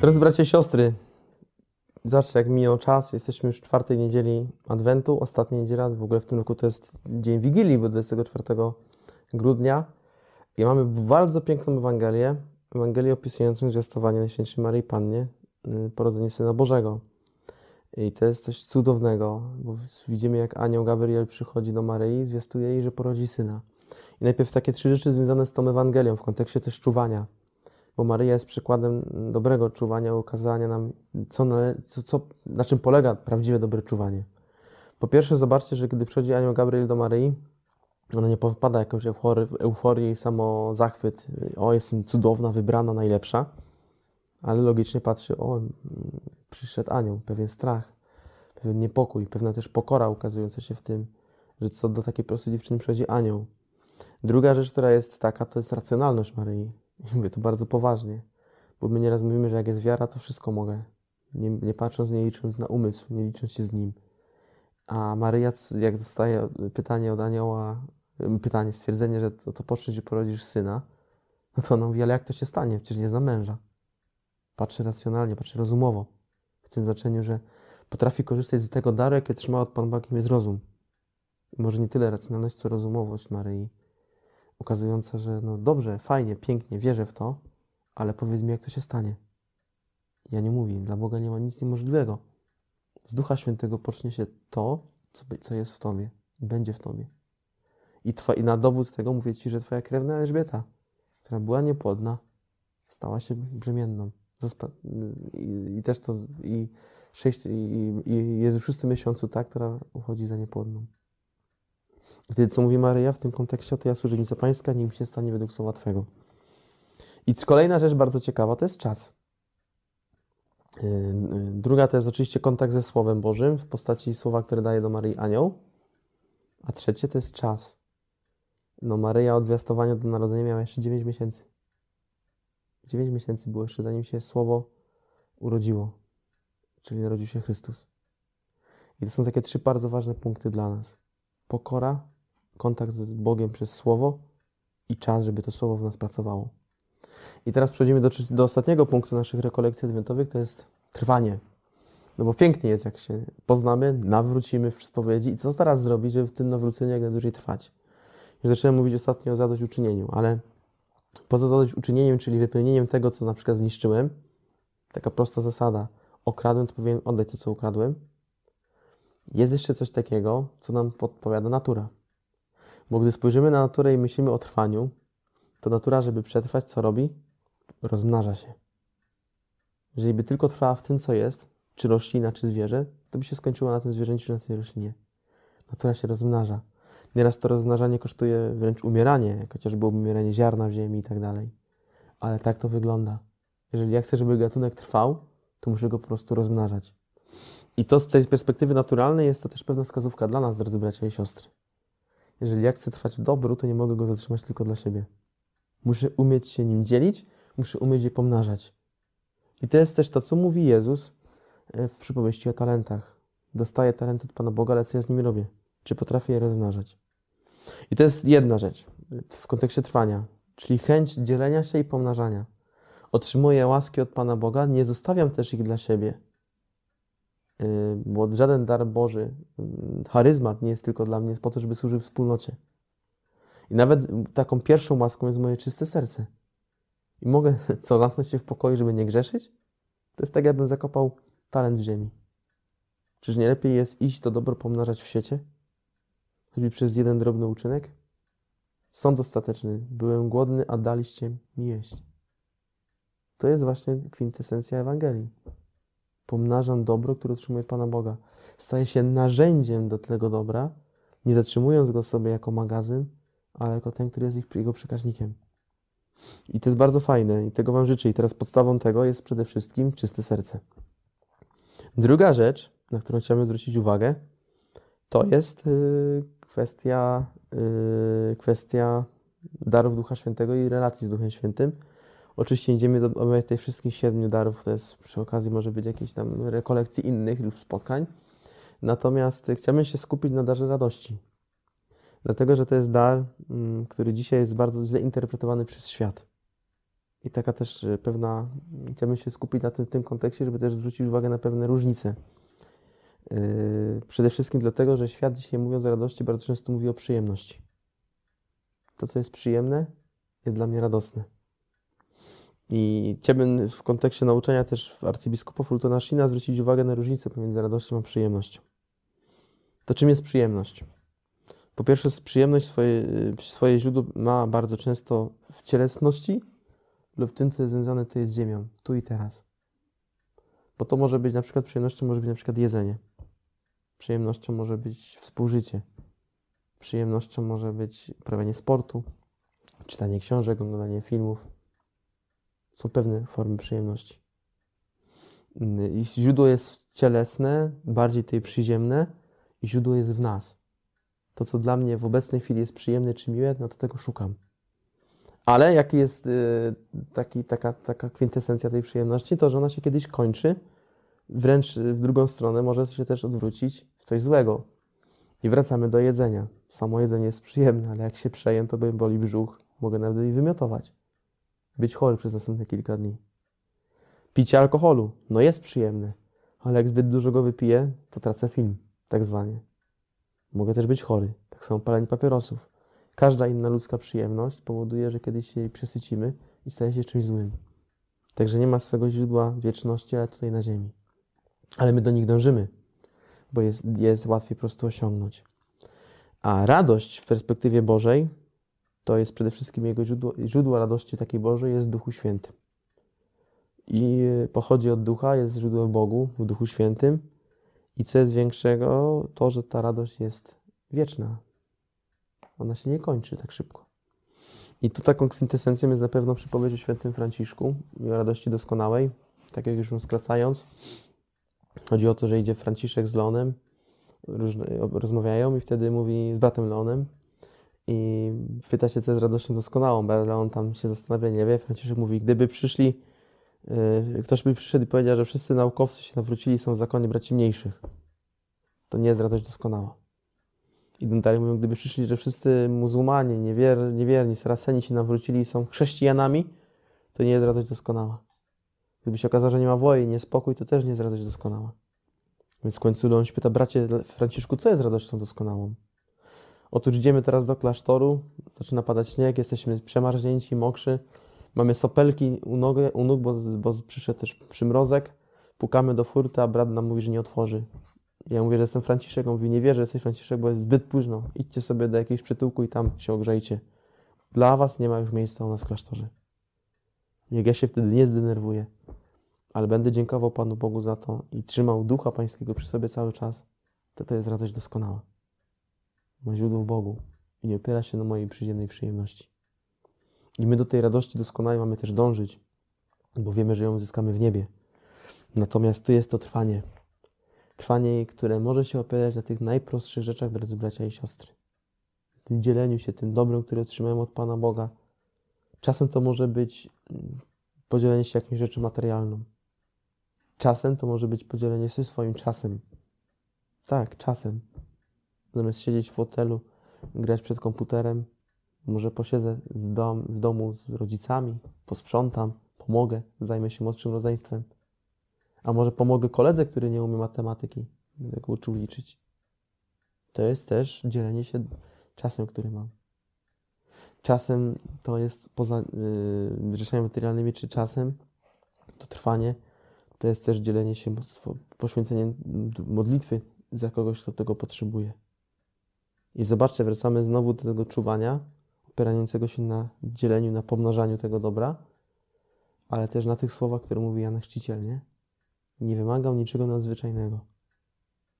Drodzy bracia i siostry, zobaczcie jak minął czas, jesteśmy już w czwartej niedzieli Adwentu, ostatnia niedziela, w ogóle w tym roku to jest dzień Wigilii, bo 24 grudnia. I mamy bardzo piękną Ewangelię, Ewangelię opisującą zwiastowanie Najświętszej Maryi Pannie, y, porodzenie Syna Bożego. I to jest coś cudownego, bo widzimy jak anioł Gabriel przychodzi do Maryi, zwiastuje jej, że porodzi Syna. I najpierw takie trzy rzeczy związane z tą Ewangelią, w kontekście też czuwania bo Maryja jest przykładem dobrego czuwania, ukazania nam, co, co, co, na czym polega prawdziwe dobre czuwanie. Po pierwsze, zobaczcie, że gdy przychodzi anioł Gabriel do Maryi, ona nie popada jakąś euforię i samo zachwyt. O, jestem cudowna, wybrana, najlepsza. Ale logicznie patrzy, o, mm, przyszedł anioł, pewien strach, pewien niepokój, pewna też pokora ukazująca się w tym, że co do takiej prostej dziewczyny przychodzi anioł. Druga rzecz, która jest taka, to jest racjonalność Maryi. I mówię to bardzo poważnie, bo my nieraz mówimy, że jak jest wiara, to wszystko mogę. Nie, nie patrząc, nie licząc na umysł, nie licząc się z nim. A Maryja, jak dostaje pytanie od anioła, pytanie, stwierdzenie, że to, to i porodzisz syna, no to ona mówi, ale jak to się stanie? Przecież nie znam męża. Patrzy racjonalnie, patrzy rozumowo. W tym znaczeniu, że potrafi korzystać z tego daru, jaki otrzymała od Pan Boga, jakim jest rozum. Może nie tyle racjonalność, co rozumowość Maryi ukazująca, że no dobrze, fajnie, pięknie, wierzę w to, ale powiedz mi, jak to się stanie. Ja nie mówię, dla Boga nie ma nic niemożliwego. Z Ducha Świętego pocznie się to, co, jest w Tobie, i będzie w Tobie. I, twa, I na dowód tego mówię Ci, że Twoja krewna Elżbieta, która była niepłodna, stała się brzemienną. Zaspa- i, I też to, i, sześć, i, i jest w szóstym miesiącu ta, która uchodzi za niepłodną. Wtedy co mówi Maryja w tym kontekście, to ja służebnica pańska, nim się stanie według słowa Twego. I kolejna rzecz bardzo ciekawa, to jest czas. Yy, Druga to jest oczywiście kontakt ze Słowem Bożym w postaci słowa, które daje do Maryi anioł. A trzecie to jest czas. No Maryja od zwiastowania do narodzenia miała jeszcze 9 miesięcy. 9 miesięcy było jeszcze zanim się Słowo urodziło, czyli narodził się Chrystus. I to są takie trzy bardzo ważne punkty dla nas pokora, kontakt z Bogiem przez Słowo i czas, żeby to Słowo w nas pracowało. I teraz przechodzimy do, do ostatniego punktu naszych rekolekcji adwentowych, to jest trwanie. No bo pięknie jest, jak się poznamy, nawrócimy w spowiedzi i co teraz zrobić, żeby w tym nawróceniu jak najdłużej trwać. Już zacząłem mówić ostatnio o zadośćuczynieniu, ale poza zadośćuczynieniem, czyli wypełnieniem tego, co na przykład zniszczyłem, taka prosta zasada, okradłem, to powinien oddać to, co ukradłem, jest jeszcze coś takiego, co nam podpowiada natura. Bo gdy spojrzymy na naturę i myślimy o trwaniu, to natura, żeby przetrwać, co robi? Rozmnaża się. Jeżeli by tylko trwała w tym, co jest, czy roślina, czy zwierzę, to by się skończyła na tym zwierzęciu, czy na tej roślinie. Natura się rozmnaża. Nieraz to rozmnażanie kosztuje wręcz umieranie, chociażby umieranie ziarna w ziemi i tak dalej. Ale tak to wygląda. Jeżeli ja chcę, żeby gatunek trwał, to muszę go po prostu rozmnażać. I to z tej perspektywy naturalnej jest to też pewna wskazówka dla nas, drodzy bracia i siostry. Jeżeli ja chcę trwać w dobru, to nie mogę go zatrzymać tylko dla siebie. Muszę umieć się nim dzielić, muszę umieć je pomnażać. I to jest też to, co mówi Jezus e, w przypowieści o talentach. Dostaję talenty od Pana Boga, ale co ja z nimi robię? Czy potrafię je rozmnażać? I to jest jedna rzecz w kontekście trwania, czyli chęć dzielenia się i pomnażania. Otrzymuję łaski od Pana Boga, nie zostawiam też ich dla siebie. Yy, bo żaden dar Boży, yy, charyzmat nie jest tylko dla mnie, jest po to, żeby służył wspólnocie. I nawet taką pierwszą łaską jest moje czyste serce. I mogę co, zamknąć się w pokoju, żeby nie grzeszyć? To jest tak, jakbym zakopał talent w ziemi. Czyż nie lepiej jest iść to dobro pomnażać w świecie? Choćby przez jeden drobny uczynek? Sąd ostateczny. Byłem głodny, a daliście mi jeść. To jest właśnie kwintesencja Ewangelii pomnażam dobro, które otrzymuję od Pana Boga. Staję się narzędziem do tego dobra, nie zatrzymując go sobie jako magazyn, ale jako ten, który jest ich, jego przekaźnikiem. I to jest bardzo fajne i tego Wam życzę. I teraz podstawą tego jest przede wszystkim czyste serce. Druga rzecz, na którą chciałbym zwrócić uwagę, to jest yy, kwestia, yy, kwestia darów Ducha Świętego i relacji z Duchem Świętym. Oczywiście idziemy do omawiać tych wszystkich siedmiu darów, to jest przy okazji może być jakiejś tam rekolekcji innych lub spotkań. Natomiast chciałbym się skupić na darze radości. Dlatego, że to jest dar, mm, który dzisiaj jest bardzo źle interpretowany przez świat. I taka też e, pewna, chciałbym się skupić na tym, w tym kontekście, żeby też zwrócić uwagę na pewne różnice. Yy, przede wszystkim dlatego, że świat dzisiaj mówiąc o radości bardzo często mówi o przyjemności. To, co jest przyjemne, jest dla mnie radosne. I chciałbym w kontekście nauczania też arcybiskupa Fultona Shina zwrócić uwagę na różnicę pomiędzy radością a przyjemnością. To czym jest przyjemność? Po pierwsze, przyjemność swoje, swoje źródło ma bardzo często w cielesności lub w tym, co jest związane jest z ziemią, tu i teraz. Bo to może być na przykład przyjemnością, może być na przykład jedzenie. Przyjemnością może być współżycie. Przyjemnością może być uprawianie sportu, czytanie książek, oglądanie filmów. Są pewne formy przyjemności. I źródło jest cielesne, bardziej tej przyziemne, i źródło jest w nas. To, co dla mnie w obecnej chwili jest przyjemne czy miłe, no to tego szukam. Ale jaki jest y, taki, taka, taka kwintesencja tej przyjemności? To, że ona się kiedyś kończy, wręcz w drugą stronę może się też odwrócić w coś złego. I wracamy do jedzenia. Samo jedzenie jest przyjemne, ale jak się przejem, to boli brzuch, mogę nawet i wymiotować. Być chory przez następne kilka dni. Picie alkoholu, no jest przyjemne, ale jak zbyt dużo go wypiję, to tracę film, tak zwanie. Mogę też być chory, tak samo palenie papierosów. Każda inna ludzka przyjemność powoduje, że kiedyś się jej przesycimy i staje się czymś złym. Także nie ma swego źródła wieczności, ale tutaj na ziemi. Ale my do nich dążymy, bo jest, jest łatwiej po prostu osiągnąć. A radość w perspektywie Bożej to jest przede wszystkim jego źródło, źródło radości takiej Bożej jest w Duchu Świętym. I pochodzi od Ducha, jest źródło w Bogu, w Duchu Świętym. I co jest większego, to, że ta radość jest wieczna. Ona się nie kończy tak szybko. I tu taką kwintesencją jest na pewno przypowieść o świętym Franciszku i o radości doskonałej. Tak jak już ją skracając, chodzi o to, że idzie Franciszek z Leonem, rozmawiają i wtedy mówi z bratem Leonem i pyta się, co jest radością doskonałą. Bo Leon tam się zastanawia, nie wie. Franciszek mówi, gdyby przyszli, yy, ktoś by przyszedł i powiedział, że wszyscy naukowcy się nawrócili są w zakonie braci mniejszych. To nie jest radość doskonała. Idą dalej, mówią, gdyby przyszli, że wszyscy muzułmanie, niewier, niewierni, saraceni się nawrócili i są chrześcijanami, to nie jest radość doskonała. Gdyby się okazało, że nie ma wojny, niespokój, to też nie jest radość doskonała. Więc w końcu on się pyta, bracie Franciszku, co jest radością doskonałą? Otóż idziemy teraz do klasztoru, zaczyna padać śnieg, jesteśmy przemarznięci, mokrzy, mamy sopelki u, nogę, u nóg, bo, bo przyszedł też przymrozek, pukamy do furty, a brat nam mówi, że nie otworzy. Ja mówię, że jestem Franciszek, on mówi, nie wierzę, że jesteś Franciszek, bo jest zbyt późno, idźcie sobie do jakiegoś przytułku i tam się ogrzejcie. Dla was nie ma już miejsca u nas w klasztorze. Niech ja się wtedy nie zdenerwuję, ale będę dziękował Panu Bogu za to i trzymał Ducha Pańskiego przy sobie cały czas, to to jest radość doskonała ma źródło w Bogu i nie opiera się na mojej przyziemnej przyjemności. I my do tej radości doskonałej mamy też dążyć, bo wiemy, że ją uzyskamy w niebie. Natomiast tu jest to trwanie. Trwanie, które może się opierać na tych najprostszych rzeczach, drodzy bracia i siostry. Tym dzieleniu się tym dobrem, które otrzymałem od Pana Boga. Czasem to może być mm, podzielenie się jakimś rzeczy materialną. Czasem to może być podzielenie się swoim czasem. Tak, czasem. Zamiast siedzieć w fotelu, grać przed komputerem, może posiedzę dom, w domu z rodzicami, posprzątam, pomogę, zajmę się młodszym rodzeństwem. A może pomogę koledze, który nie umie matematyki, będę go uczył liczyć. To jest też dzielenie się czasem, który mam. Czasem to jest poza yy, rzeczami materialnymi, czy czasem to trwanie, to jest też dzielenie się, poświęcenie modlitwy za kogoś, kto tego potrzebuje. I zobaczcie, wracamy znowu do tego czuwania, opierającego się na dzieleniu, na pomnażaniu tego dobra, ale też na tych słowach, które mówi Jan Chrzciciel, nie? Nie wymagał niczego nadzwyczajnego,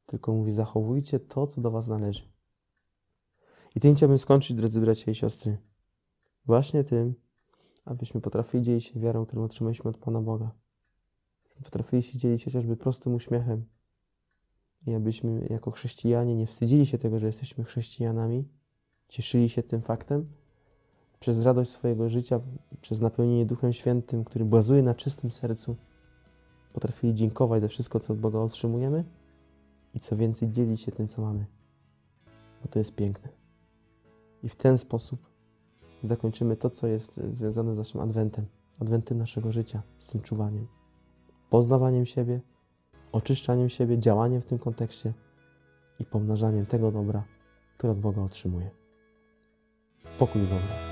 tylko mówi, zachowujcie to, co do was należy. I tym chciałbym skończyć, drodzy bracia i siostry. Właśnie tym, abyśmy potrafili dzielić się wiarą, którą otrzymaliśmy od Pana Boga. Potrafili się dzielić chociażby prostym uśmiechem, i abyśmy jako chrześcijanie nie wstydzili się tego, że jesteśmy chrześcijanami, cieszyli się tym faktem, przez radość swojego życia, przez napełnienie Duchem Świętym, który bazuje na czystym sercu, potrafili dziękować za wszystko, co od Boga otrzymujemy i co więcej dzielić się tym, co mamy. Bo to jest piękne. I w ten sposób zakończymy to, co jest związane z naszym Adwentem. adwenty naszego życia z tym czuwaniem, poznawaniem siebie, oczyszczaniem siebie, działaniem w tym kontekście i pomnażaniem tego dobra, które od Boga otrzymuję. Pokój dobra.